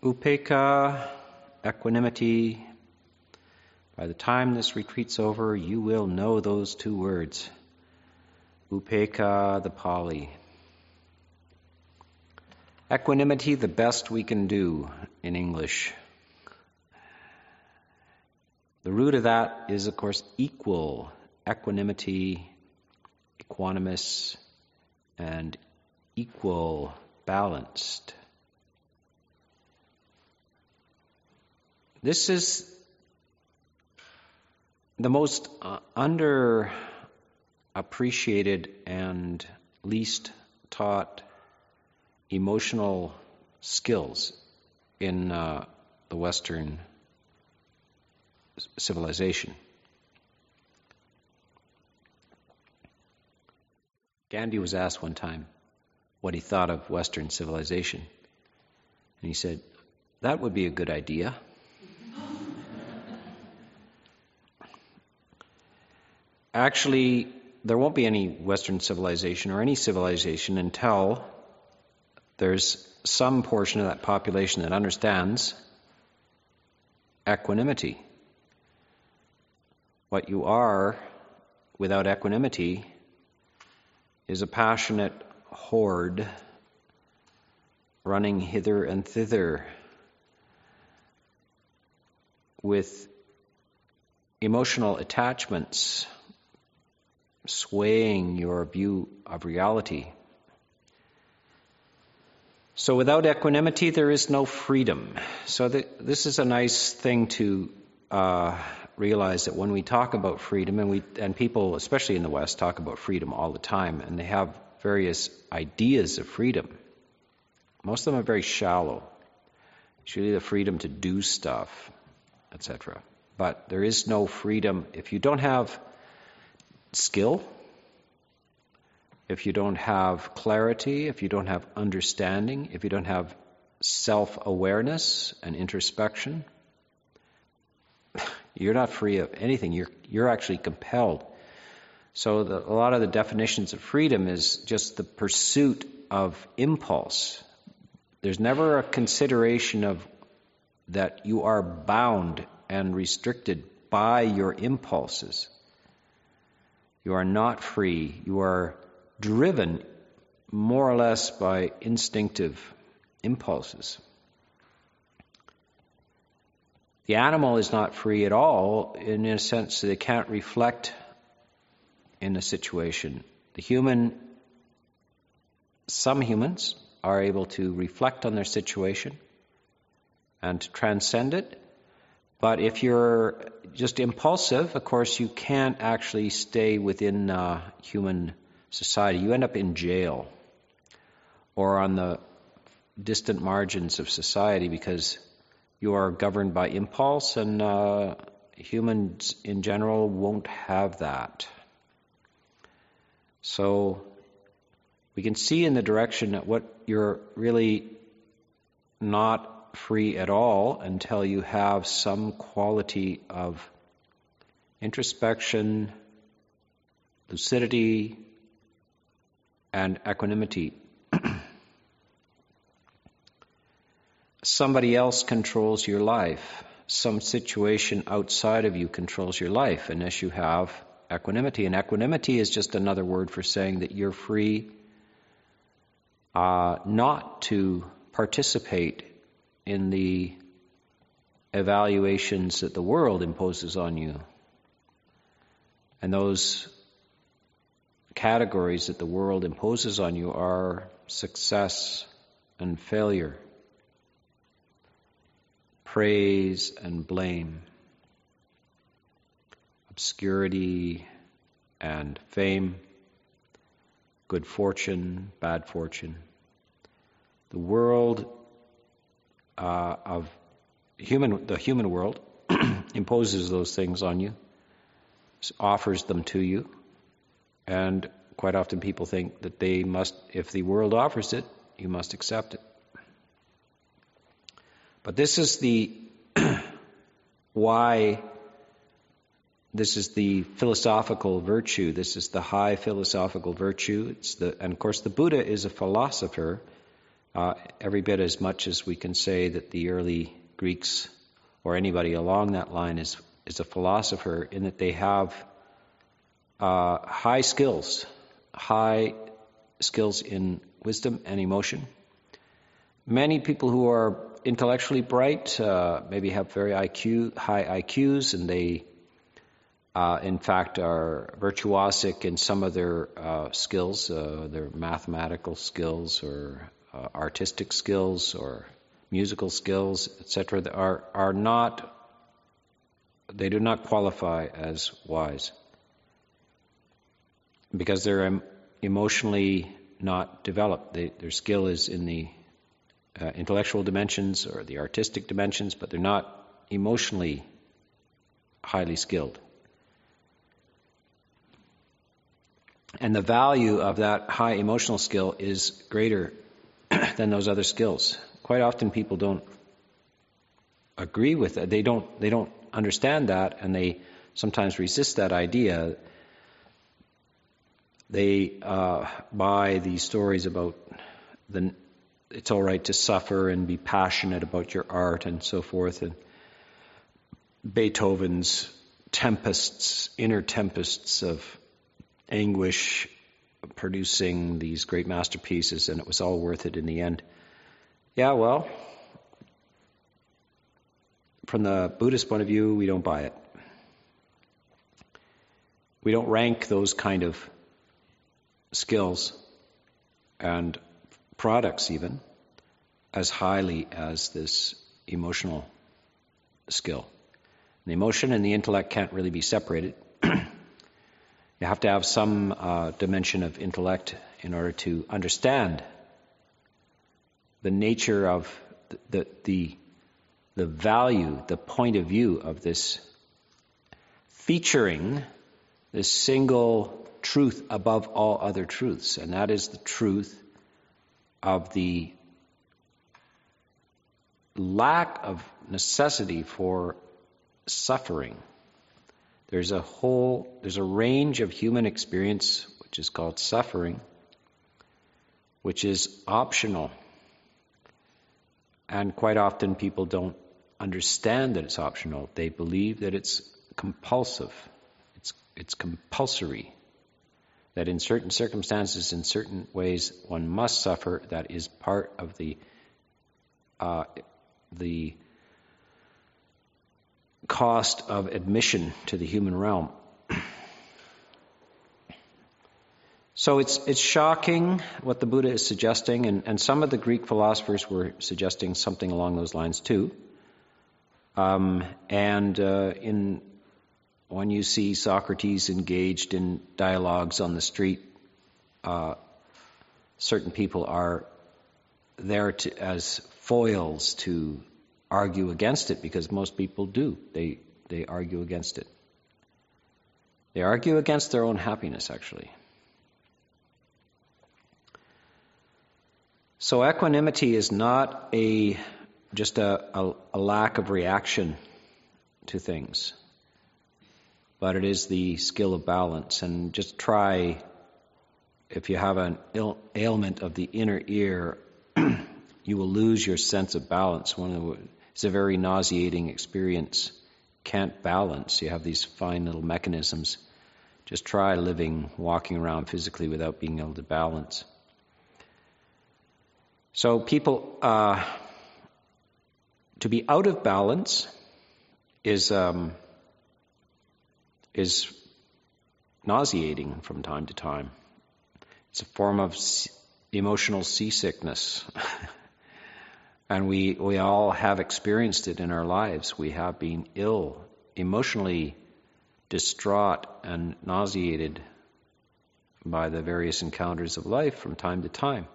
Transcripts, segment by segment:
Upekkha, equanimity. By the time this retreat's over, you will know those two words. upekkha, the Pali. Equanimity, the best we can do in English. The root of that is, of course, equal equanimity, equanimous, and equal, balanced. This is the most uh, underappreciated and least taught emotional skills in uh, the Western civilization. Gandhi was asked one time what he thought of Western civilization. And he said, That would be a good idea. Actually, there won't be any Western civilization or any civilization until there's some portion of that population that understands equanimity. What you are without equanimity is a passionate horde running hither and thither with emotional attachments swaying your view of reality. So without equanimity, there is no freedom. So the, this is a nice thing to uh, realize that when we talk about freedom, and we and people, especially in the West, talk about freedom all the time, and they have various ideas of freedom. Most of them are very shallow. It's really the freedom to do stuff, etc. But there is no freedom if you don't have skill, if you don't have clarity, if you don't have understanding, if you don't have self awareness and introspection, you're not free of anything. You're, you're actually compelled. So, the, a lot of the definitions of freedom is just the pursuit of impulse. There's never a consideration of that you are bound and restricted by your impulses. You are not free. You are driven more or less by instinctive impulses. The animal is not free at all in a sense they can't reflect in a situation. The human, some humans are able to reflect on their situation and to transcend it. But if you're just impulsive, of course, you can't actually stay within uh, human society. You end up in jail or on the distant margins of society because you are governed by impulse, and uh, humans in general won't have that. So we can see in the direction that what you're really not free at all until you have some quality of introspection, lucidity, and equanimity somebody else controls your life. Some situation outside of you controls your life unless you have equanimity. And equanimity is just another word for saying that you're free uh, not to participate in the evaluations that the world imposes on you. And those categories that the world imposes on you are success and failure praise and blame, obscurity and fame, good fortune, bad fortune. The world uh, of human, the human world imposes those things on you, offers them to you, and quite often people think that they must, if the world offers it, you must accept it. But this is the why this is the philosophical virtue. This is the high philosophical virtue. It's the, and of course, the Buddha is a philosopher, uh, every bit as much as we can say that the early Greeks or anybody along that line is, is a philosopher in that they have uh, high skills, high skills in wisdom and emotion. Many people who are intellectually bright uh, maybe have very IQ, high IQs, and they, uh, in fact, are virtuosic in some of their uh, skills, uh, their mathematical skills or uh, artistic skills or musical skills, etc. Are are not they do not qualify as wise because they're emotionally not developed. They, their skill is in the uh, intellectual dimensions or the artistic dimensions, but they're not emotionally highly skilled. And the value of that high emotional skill is greater than those other skills. Quite often people don't agree with it. They don't they don't understand that and they sometimes resist that idea they uh, buy these stories about the it's all right to suffer and be passionate about your art and so forth. And Beethoven's tempests, inner tempests of anguish, producing these great masterpieces, and it was all worth it in the end. Yeah, well, from the Buddhist point of view, we don't buy it. We don't rank those kind of skills and products, even as highly as this emotional skill. The emotion and the intellect can't really be separated. you have to have some uh, dimension of intellect in order to understand the nature of the, the, the value, the point of view of this featuring this single truth above all other truths, and that is the truth of the lack of necessity for suffering. There's a whole, there's a range of human experience which is called suffering, which is optional. And quite often people don't understand that it's optional. They believe that it's compulsive. It's, it's compulsory that in certain circumstances, in certain ways, one must suffer. That is part of the uh, the cost of admission to the human realm. So it's it's shocking what the Buddha is suggesting, and, and some of the Greek philosophers were suggesting something along those lines too. Um, and uh, in when you see Socrates engaged in dialogues on the street, uh, certain people are there to, as foils to argue against it because most people do. They, they argue against it. They argue against their own happiness, actually. So equanimity is not a just a, a, a lack of reaction to things but it is the skill of balance. And just try, if you have an ailment of the inner ear, you will lose your sense of balance. One of the, it's a very nauseating experience. Can't balance. You have these fine little mechanisms. Just try living, walking around physically without being able to balance. So people, uh, to be out of balance is um, is nauseating from time to time. It's a form of emotional seasickness. and we, we all have experienced it in our lives. We have been ill, emotionally distraught, and nauseated by the various encounters of life from time to time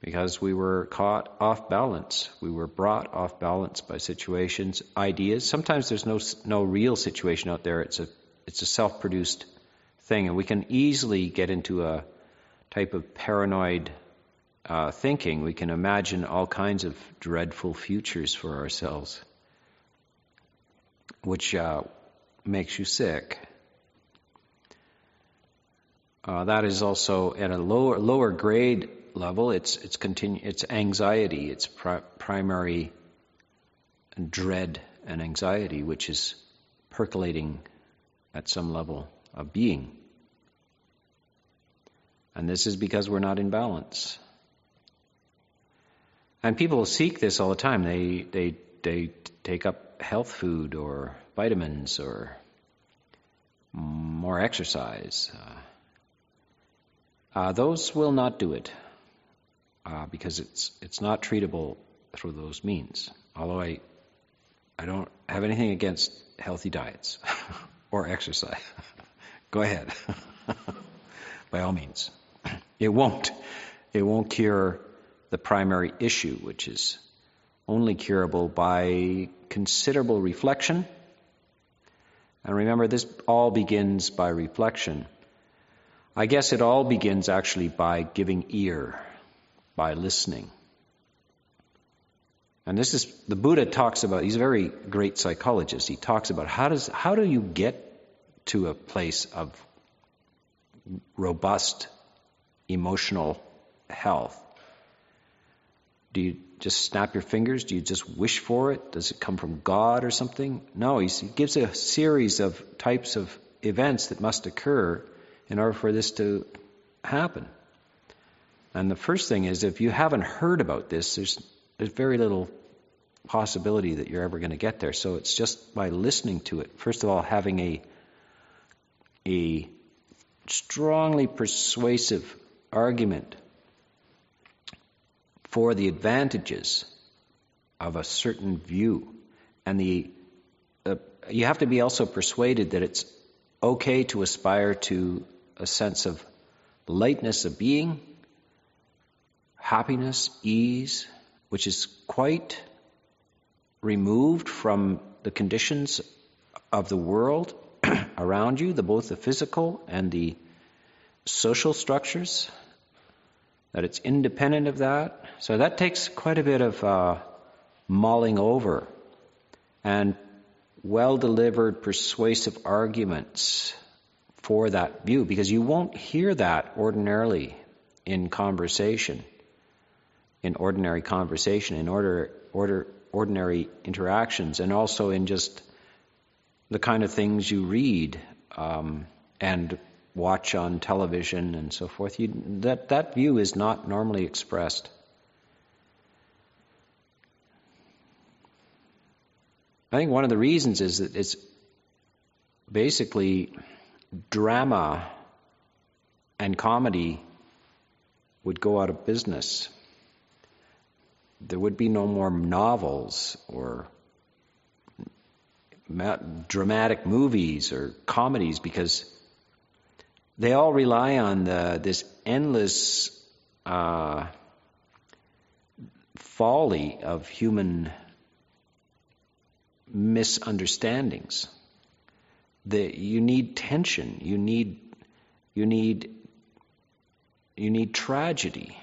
because we were caught off balance. We were brought off balance by situations, ideas. Sometimes there's no no real situation out there. It's a it's a self-produced thing, and we can easily get into a type of paranoid uh, thinking. We can imagine all kinds of dreadful futures for ourselves, which uh, makes you sick. Uh, that is also at a lower lower grade level, it's it's continu- it's anxiety, it's pri- primary dread and anxiety, which is percolating at some level of being. And this is because we're not in balance. And people seek this all the time. They they they take up health food or vitamins or more exercise. Uh, uh, those will not do it uh, because it's it's not treatable through those means. Although I I don't have anything against healthy diets or exercise. Go ahead, by all means. It won't it won't cure the primary issue, which is only curable by considerable reflection. And remember, this all begins by reflection. I guess it all begins actually by giving ear, by listening. And this is, the Buddha talks about, he's a very great psychologist. He talks about how does, how do you get to a place of robust emotional health? Do you just snap your fingers? Do you just wish for it? Does it come from God or something? No, he gives a series of types of events that must occur in order for this to happen. And the first thing is if you haven't heard about this, there's, there's very little possibility that you're ever going to get there. So it's just by listening to it. First of all, having a, a strongly persuasive argument for the advantages of a certain view. And the, uh, you have to be also persuaded that it's okay to aspire to a sense of lightness of being, happiness, ease, which is quite removed from the conditions of the world around you, the both the physical and the social structures, that it's independent of that. So that takes quite a bit of uh, mulling over and well delivered, persuasive arguments for that view because you won't hear that ordinarily in conversation, in ordinary conversation, in order, order, ordinary interactions, and also in just the kind of things you read um, and watch on television and so forth. You, that, that view is not normally expressed. I think one of the reasons is that it's basically drama and comedy would go out of business. There would be no more novels or dramatic movies or comedies because they all rely on the, this endless uh, folly of human misunderstandings the, you need tension. You need, you need, you need tragedy.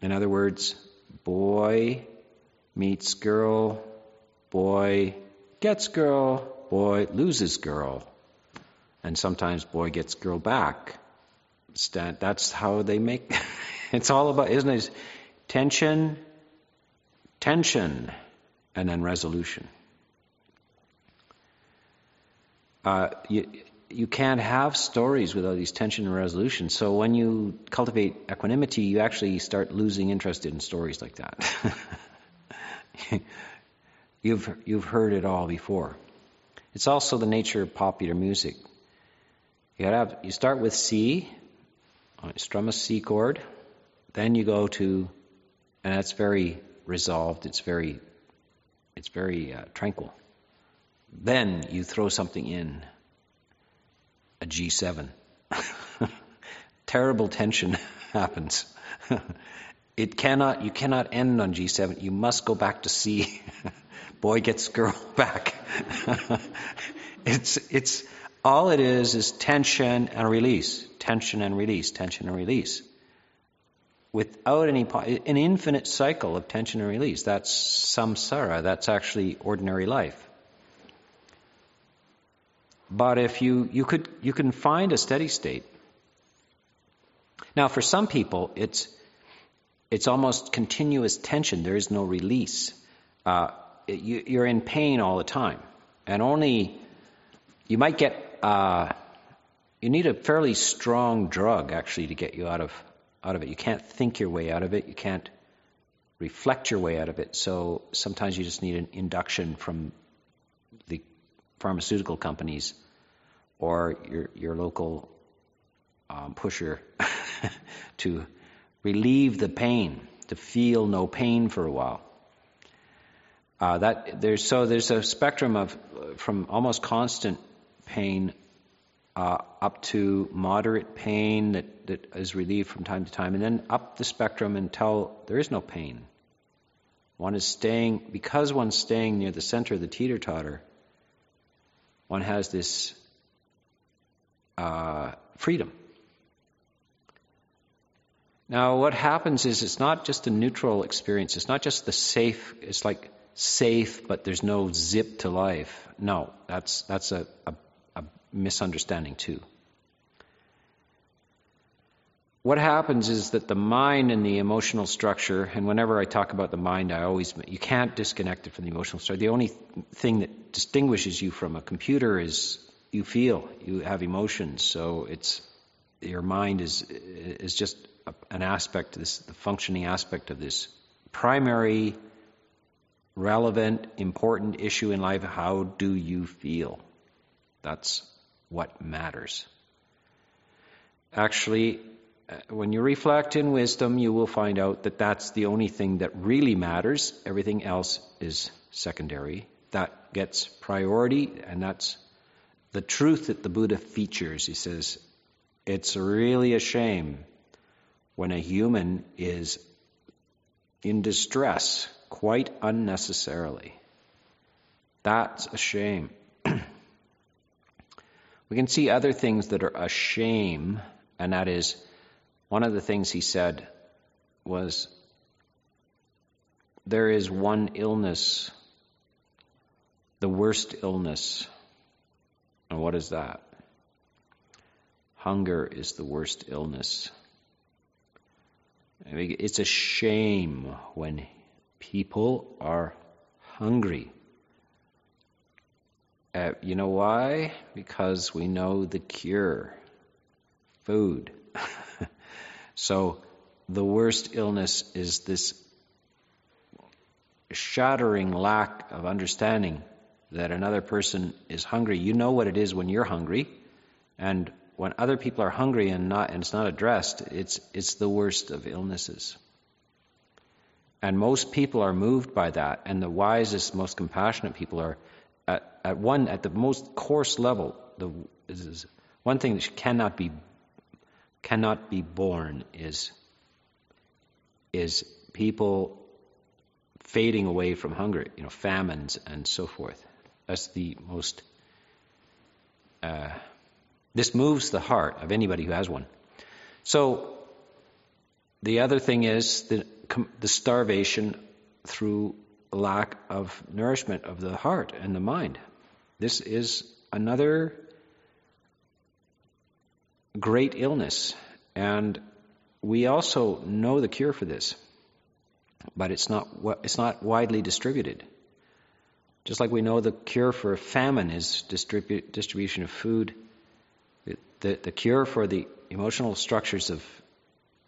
In other words, boy meets girl, boy gets girl, boy loses girl, and sometimes boy gets girl back. That's how they make. it's all about, isn't it? Tension, tension, and then resolution. Uh, you, you can't have stories without these tension and resolution. So when you cultivate equanimity, you actually start losing interest in stories like that. you've you've heard it all before. It's also the nature of popular music. You have you start with C, strum a C chord, then you go to, and that's very resolved. It's very it's very uh, tranquil. Then you throw something in a G7. Terrible tension happens. it cannot, you cannot end on G7. You must go back to C. Boy gets girl back. it's, it's, all it is is tension and release, tension and release, tension and release. Without any, an infinite cycle of tension and release. That's samsara. That's actually ordinary life. But if you, you could, you can find a steady state. Now, for some people, it's it's almost continuous tension. There is no release. Uh, you, you're in pain all the time, and only you might get. Uh, you need a fairly strong drug actually to get you out of out of it. You can't think your way out of it. You can't reflect your way out of it. So sometimes you just need an induction from the pharmaceutical companies or your your local um, pusher to relieve the pain, to feel no pain for a while. Uh, that there's so there's a spectrum of from almost constant pain uh, up to moderate pain that, that is relieved from time to time, and then up the spectrum until there is no pain. One is staying, because one's staying near the center of the teeter totter, one has this uh, freedom. Now, what happens is it's not just a neutral experience. It's not just the safe, it's like safe, but there's no zip to life. No, that's, that's a, a misunderstanding too. What happens is that the mind and the emotional structure, and whenever I talk about the mind, I always, you can't disconnect it from the emotional structure. The only thing that distinguishes you from a computer is you feel, you have emotions. So it's, your mind is, is just an aspect, this, the functioning aspect of this primary, relevant, important issue in life. How do you feel? That's what matters. Actually, uh, when you reflect in wisdom, you will find out that that's the only thing that really matters. Everything else is secondary. That gets priority, and that's the truth that the Buddha features. He says, It's really a shame when a human is in distress quite unnecessarily. That's a shame. We can see other things that are a shame, and that is one of the things he said was there is one illness, the worst illness. And what is that? Hunger is the worst illness. It's a shame when people are hungry. Uh, you know why? Because we know the cure food. so the worst illness is this shattering lack of understanding that another person is hungry. You know what it is when you're hungry, and when other people are hungry and not and it's not addressed, it's it's the worst of illnesses. And most people are moved by that, and the wisest, most compassionate people are at, at one at the most coarse level, the is one thing that cannot be cannot be born is is people fading away from hunger, you know, famines and so forth. That's the most. Uh, this moves the heart of anybody who has one. So the other thing is the, the starvation through lack of nourishment of the heart and the mind. This is another great illness, and we also know the cure for this, but it's not it's not widely distributed. Just like we know the cure for famine is distribu- distribution of food, the, the cure for the emotional structures of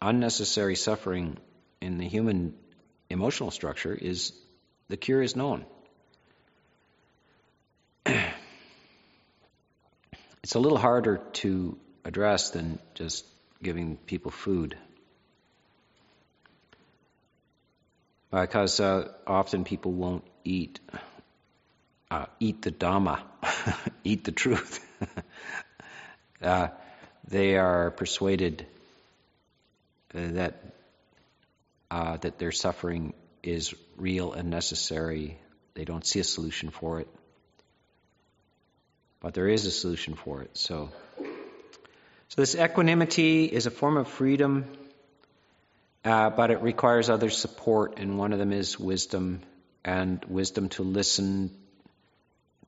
unnecessary suffering in the human emotional structure is the cure is known. it's a little harder to address than just giving people food. Because uh, often people won't eat, uh, eat the Dhamma, eat the truth. uh, they are persuaded that uh, that their suffering is real and necessary. They don't see a solution for it. But there is a solution for it. So, so this equanimity is a form of freedom, uh, but it requires other support, and one of them is wisdom, and wisdom to listen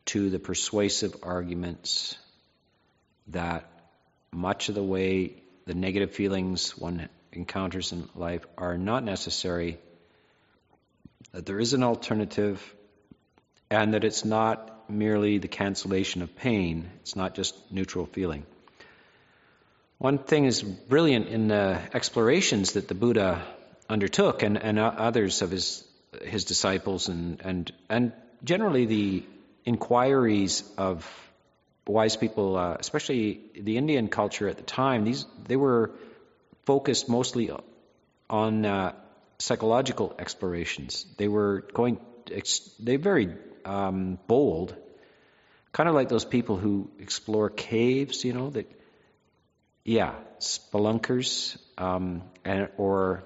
to the persuasive arguments that much of the way the negative feelings one encounters in life are not necessary, that there is an alternative, and that it's not merely the cancellation of pain, it's not just neutral feeling. One thing is brilliant in the explorations that the Buddha undertook, and, and others of his his disciples, and and and generally the inquiries of wise people, uh, especially the Indian culture at the time. These they were focused mostly on uh, psychological explorations. They were going. They very um, bold, kind of like those people who explore caves. You know that. Yeah, spelunkers, um, and or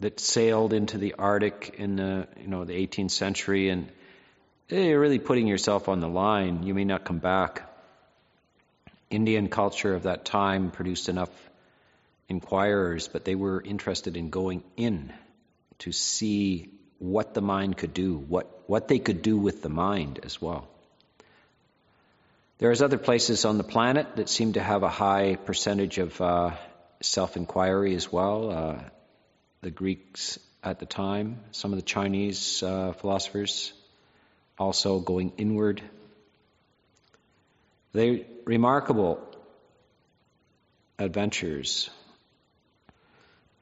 that sailed into the Arctic in the you know the 18th century, and you're really putting yourself on the line. You may not come back. Indian culture of that time produced enough inquirers, but they were interested in going in to see what the mind could do, what, what they could do with the mind as well. There's other places on the planet that seem to have a high percentage of uh, self inquiry as well. Uh, the Greeks at the time, some of the Chinese uh, philosophers also going inward. They remarkable adventures.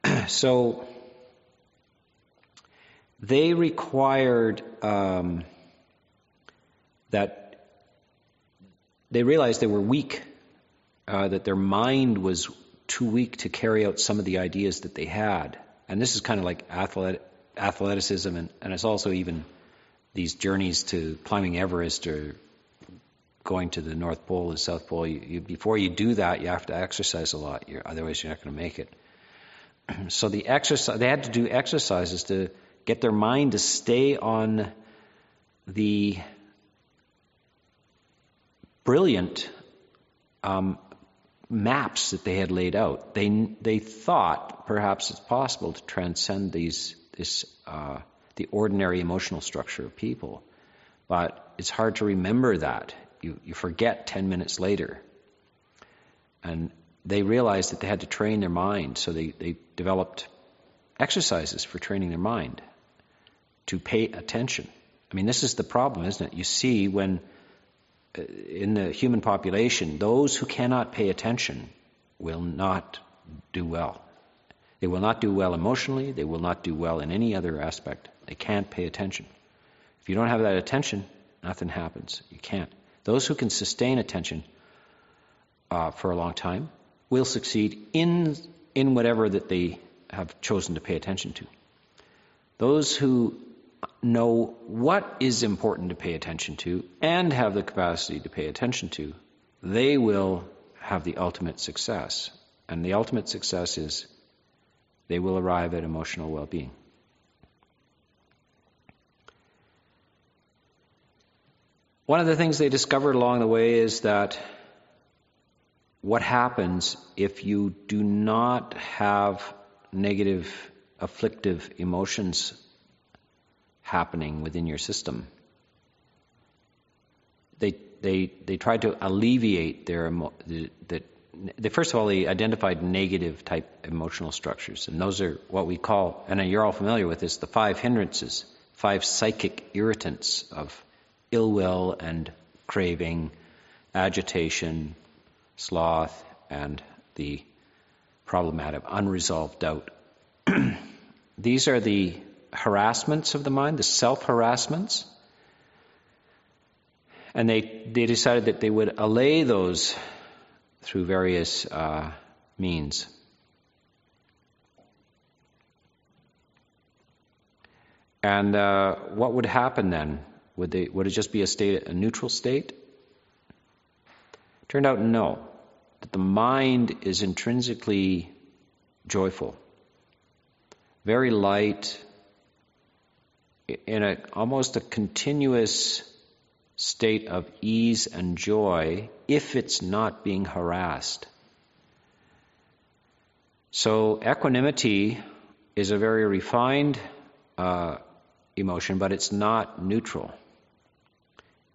so they required um, that they realized they were weak, uh, that their mind was too weak to carry out some of the ideas that they had. And this is kind of like athletic, athleticism, and, and it's also even these journeys to climbing Everest or going to the North Pole and South Pole, you, you, before you do that, you have to exercise a lot. You're, otherwise, you're not going to make it. so the exercise, they had to do exercises to get their mind to stay on the brilliant um, maps that they had laid out. They they thought perhaps it's possible to transcend these this uh, the ordinary emotional structure of people. But it's hard to remember that. You, you forget 10 minutes later. And they realized that they had to train their mind, so they, they developed exercises for training their mind to pay attention. I mean, this is the problem, isn't it? You see, when uh, in the human population, those who cannot pay attention will not do well. They will not do well emotionally, they will not do well in any other aspect. They can't pay attention. If you don't have that attention, nothing happens. You can't. Those who can sustain attention uh, for a long time will succeed in in whatever that they have chosen to pay attention to. Those who know what is important to pay attention to and have the capacity to pay attention to, they will have the ultimate success. And the ultimate success is they will arrive at emotional well being. One of the things they discovered along the way is that what happens if you do not have negative, afflictive emotions happening within your system. They, they, they tried to alleviate their, emo- the, the, they, first of all, they identified negative type emotional structures. And those are what we call, and you're all familiar with this, the five hindrances, five psychic irritants of ill will and craving, agitation, sloth, and the problematic unresolved doubt. These are the harassments of the mind, the self harassments. And they, they decided that they would allay those through various uh, means. And uh, what would happen then? Would, they, would it just be a state, a neutral state? Turned out no. That the mind is intrinsically joyful, very light, in a almost a continuous state of ease and joy if it's not being harassed. So equanimity is a very refined uh, emotion, but it's not neutral.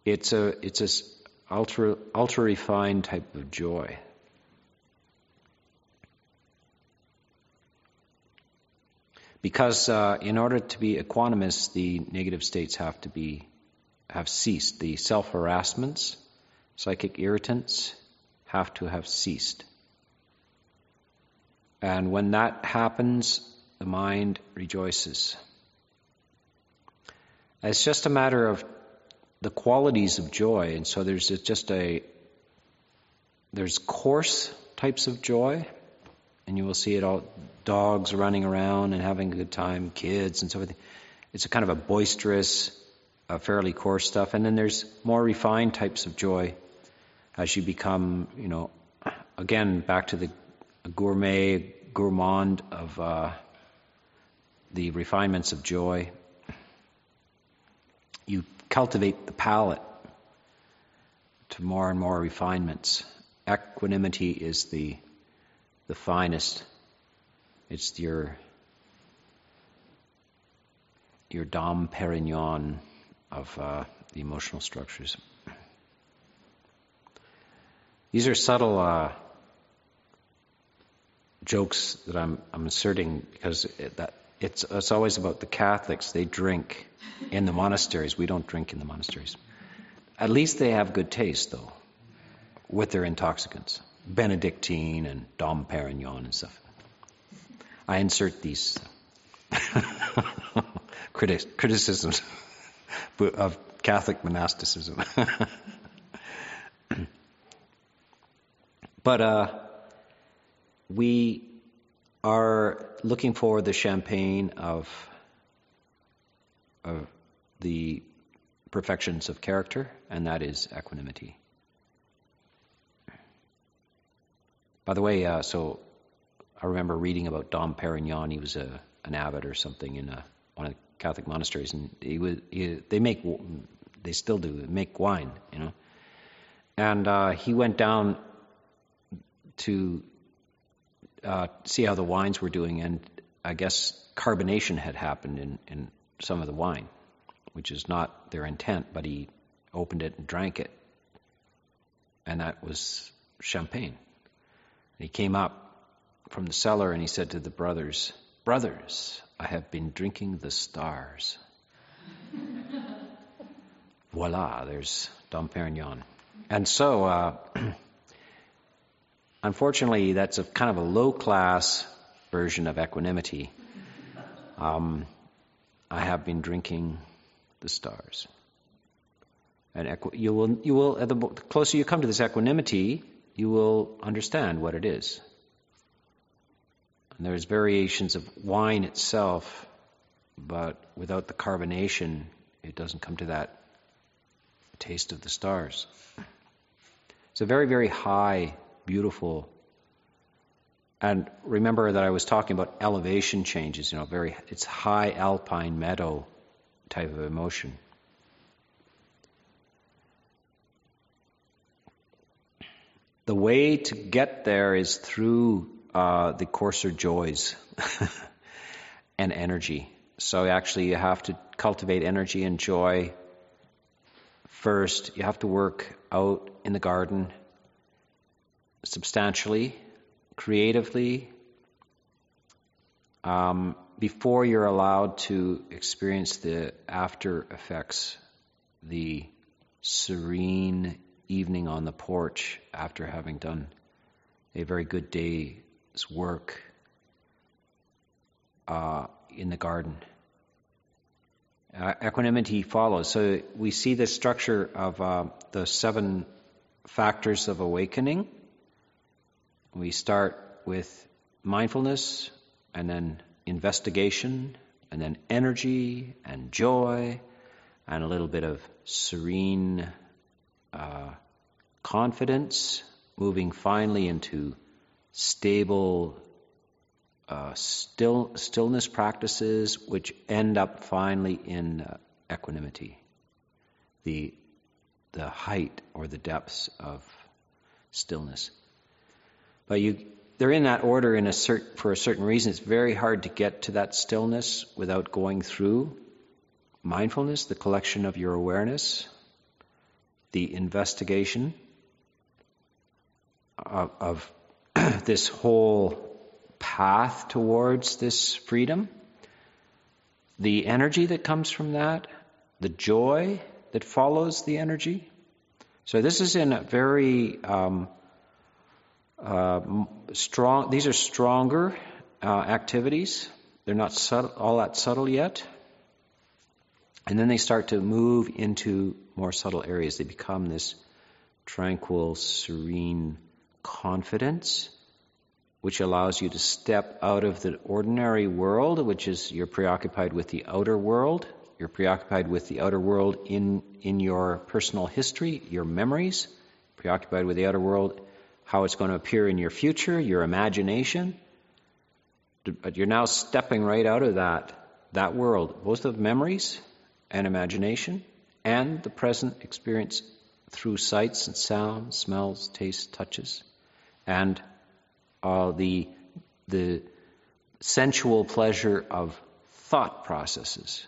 It's a it's a ultra ultra refined type of joy. Because uh, in order to be equanimous, the negative states have to be have ceased. The self harassments, psychic irritants, have to have ceased. And when that happens, the mind rejoices. It's just a matter of the qualities of joy, and so there's just a there's coarse types of joy, and you will see it all dogs running around and having a good time, kids and so forth. It's a kind of a boisterous, uh, fairly coarse stuff, and then there's more refined types of joy as you become, you know, again back to the gourmet gourmand of uh, the refinements of joy. You cultivate the palate to more and more refinements. Equanimity is the the finest. It's your your Dom Perignon of uh, the emotional structures. These are subtle uh, jokes that I'm, I'm asserting because it, that it's, it's always about the Catholics. They drink in the monasteries. We don't drink in the monasteries. At least they have good taste, though, with their intoxicants. Benedictine and Dom Perignon and stuff. I insert these criticisms of Catholic monasticism. but uh, we are looking for the champagne of, of the perfections of character, and that is equanimity. By the way, uh, so I remember reading about Dom Perignon. He was a, an abbot or something in a, one of the Catholic monasteries, and he was he, they make they still do make wine, you know. And uh, he went down to uh, see how the wines were doing, and I guess carbonation had happened in, in some of the wine, which is not their intent, but he opened it and drank it, and that was champagne. And he came up from the cellar and he said to the brothers, Brothers, I have been drinking the stars. Voila, there's Dom Perignon. And so, uh, unfortunately, that's a kind of a low class version of equanimity. Um, I have been drinking the stars. And equi- you will, you will, the closer you come to this equanimity, you will understand what it is. And there's variations of wine itself, but without the carbonation, it doesn't come to that taste of the stars. It's a very, very high, beautiful. And remember that I was talking about elevation changes, you know, very it's high alpine meadow type of emotion. The way to get there is through uh, the coarser joys and energy. So actually, you have to cultivate energy and joy first. You have to work out in the garden substantially, creatively, um, before you're allowed to experience the after effects, the serene evening on the porch after having done a very good day's work uh, in the garden. Uh, equanimity follows. So we see the structure of uh, the seven factors of awakening. We start with mindfulness, and then investigation, and then energy and joy, and a little bit of serene uh, confidence, moving finally into stable uh, still, stillness practices, which end up finally in uh, equanimity, the, the height or the depths of stillness. But you, they're in that order in a cert, for a certain reason. It's very hard to get to that stillness without going through mindfulness, the collection of your awareness, the investigation of, of this whole path towards this freedom, the energy that comes from that, the joy that follows the energy. So this is in a very um, uh, strong. These are stronger uh, activities. They're not subtle, all that subtle yet. And then they start to move into more subtle areas. They become this tranquil, serene confidence, which allows you to step out of the ordinary world, which is you're preoccupied with the outer world. You're preoccupied with the outer world in, in your personal history, your memories, preoccupied with the outer world, how it's going to appear in your future, your imagination. But you're now stepping right out of that, that world, both of memories and imagination, and the present experience through sights and sounds, smells, tastes, touches, and uh, the, the sensual pleasure of thought processes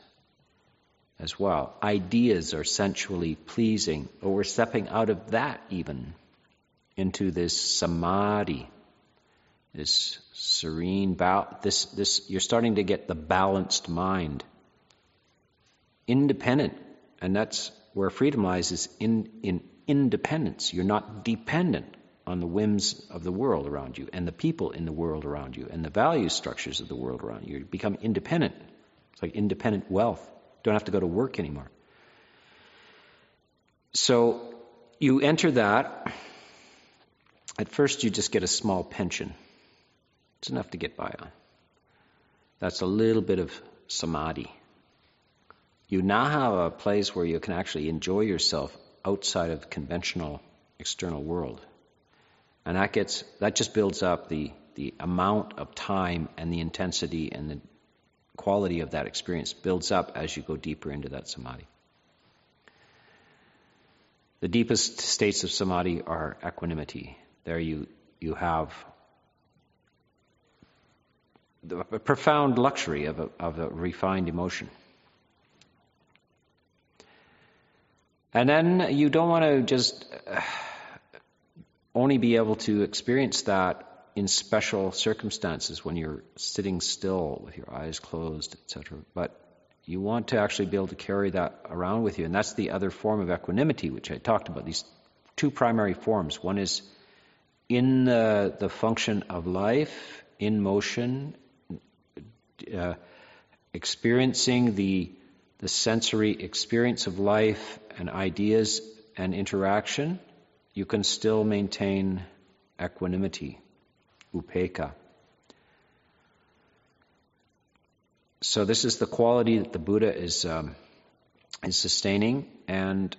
as well. Ideas are sensually pleasing, but we're stepping out of that even into this samadhi, this serene, this, this, you're starting to get the balanced mind independent. And that's where freedom lies is in, in independence. You're not dependent on the whims of the world around you and the people in the world around you and the value structures of the world around you. You become independent. It's like independent wealth. You don't have to go to work anymore. So you enter that. At first, you just get a small pension. It's enough to get by on. That's a little bit of samadhi you now have a place where you can actually enjoy yourself outside of the conventional external world. And that gets that just builds up the the amount of time and the intensity and the quality of that experience builds up as you go deeper into that samadhi. The deepest states of samadhi are equanimity. There you you have a profound luxury of a, of a refined emotion. And then you don't want to just only be able to experience that in special circumstances when you're sitting still with your eyes closed, etc. But you want to actually be able to carry that around with you. And that's the other form of equanimity, which I talked about. These two primary forms. One is in the, the function of life, in motion, uh, experiencing the, the sensory experience of life and ideas and interaction, you can still maintain equanimity, upekkha. So this is the quality that the Buddha is um, is sustaining, and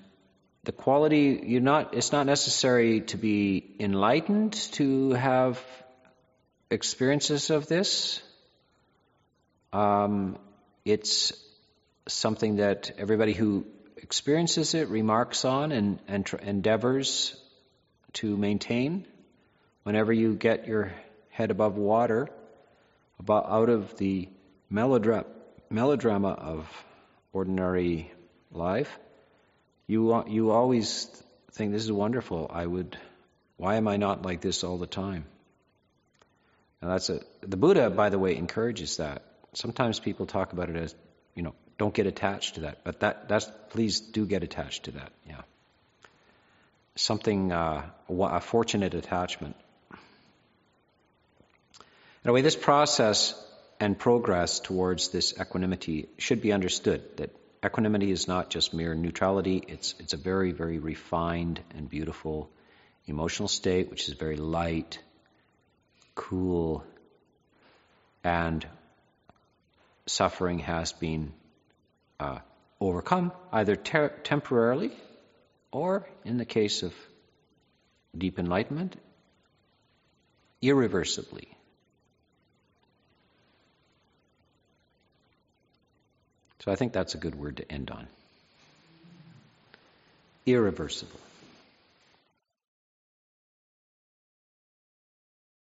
the quality you're not. It's not necessary to be enlightened to have experiences of this. Um, it's something that everybody who experiences it, remarks on, and, and tr- endeavors to maintain. Whenever you get your head above water, about out of the melodra- melodrama of ordinary life, you you always think this is wonderful. I would. Why am I not like this all the time? Now that's a the Buddha, by the way, encourages that. Sometimes people talk about it as you know don't get attached to that. But that that's please do get attached to that. Yeah. Something uh, a fortunate attachment. In a way, this process and progress towards this equanimity should be understood. That equanimity is not just mere neutrality. It's it's a very very refined and beautiful emotional state, which is very light, cool, and suffering has been uh, overcome either ter- temporarily or, in the case of deep enlightenment, irreversibly. So I think that's a good word to end on. Irreversible.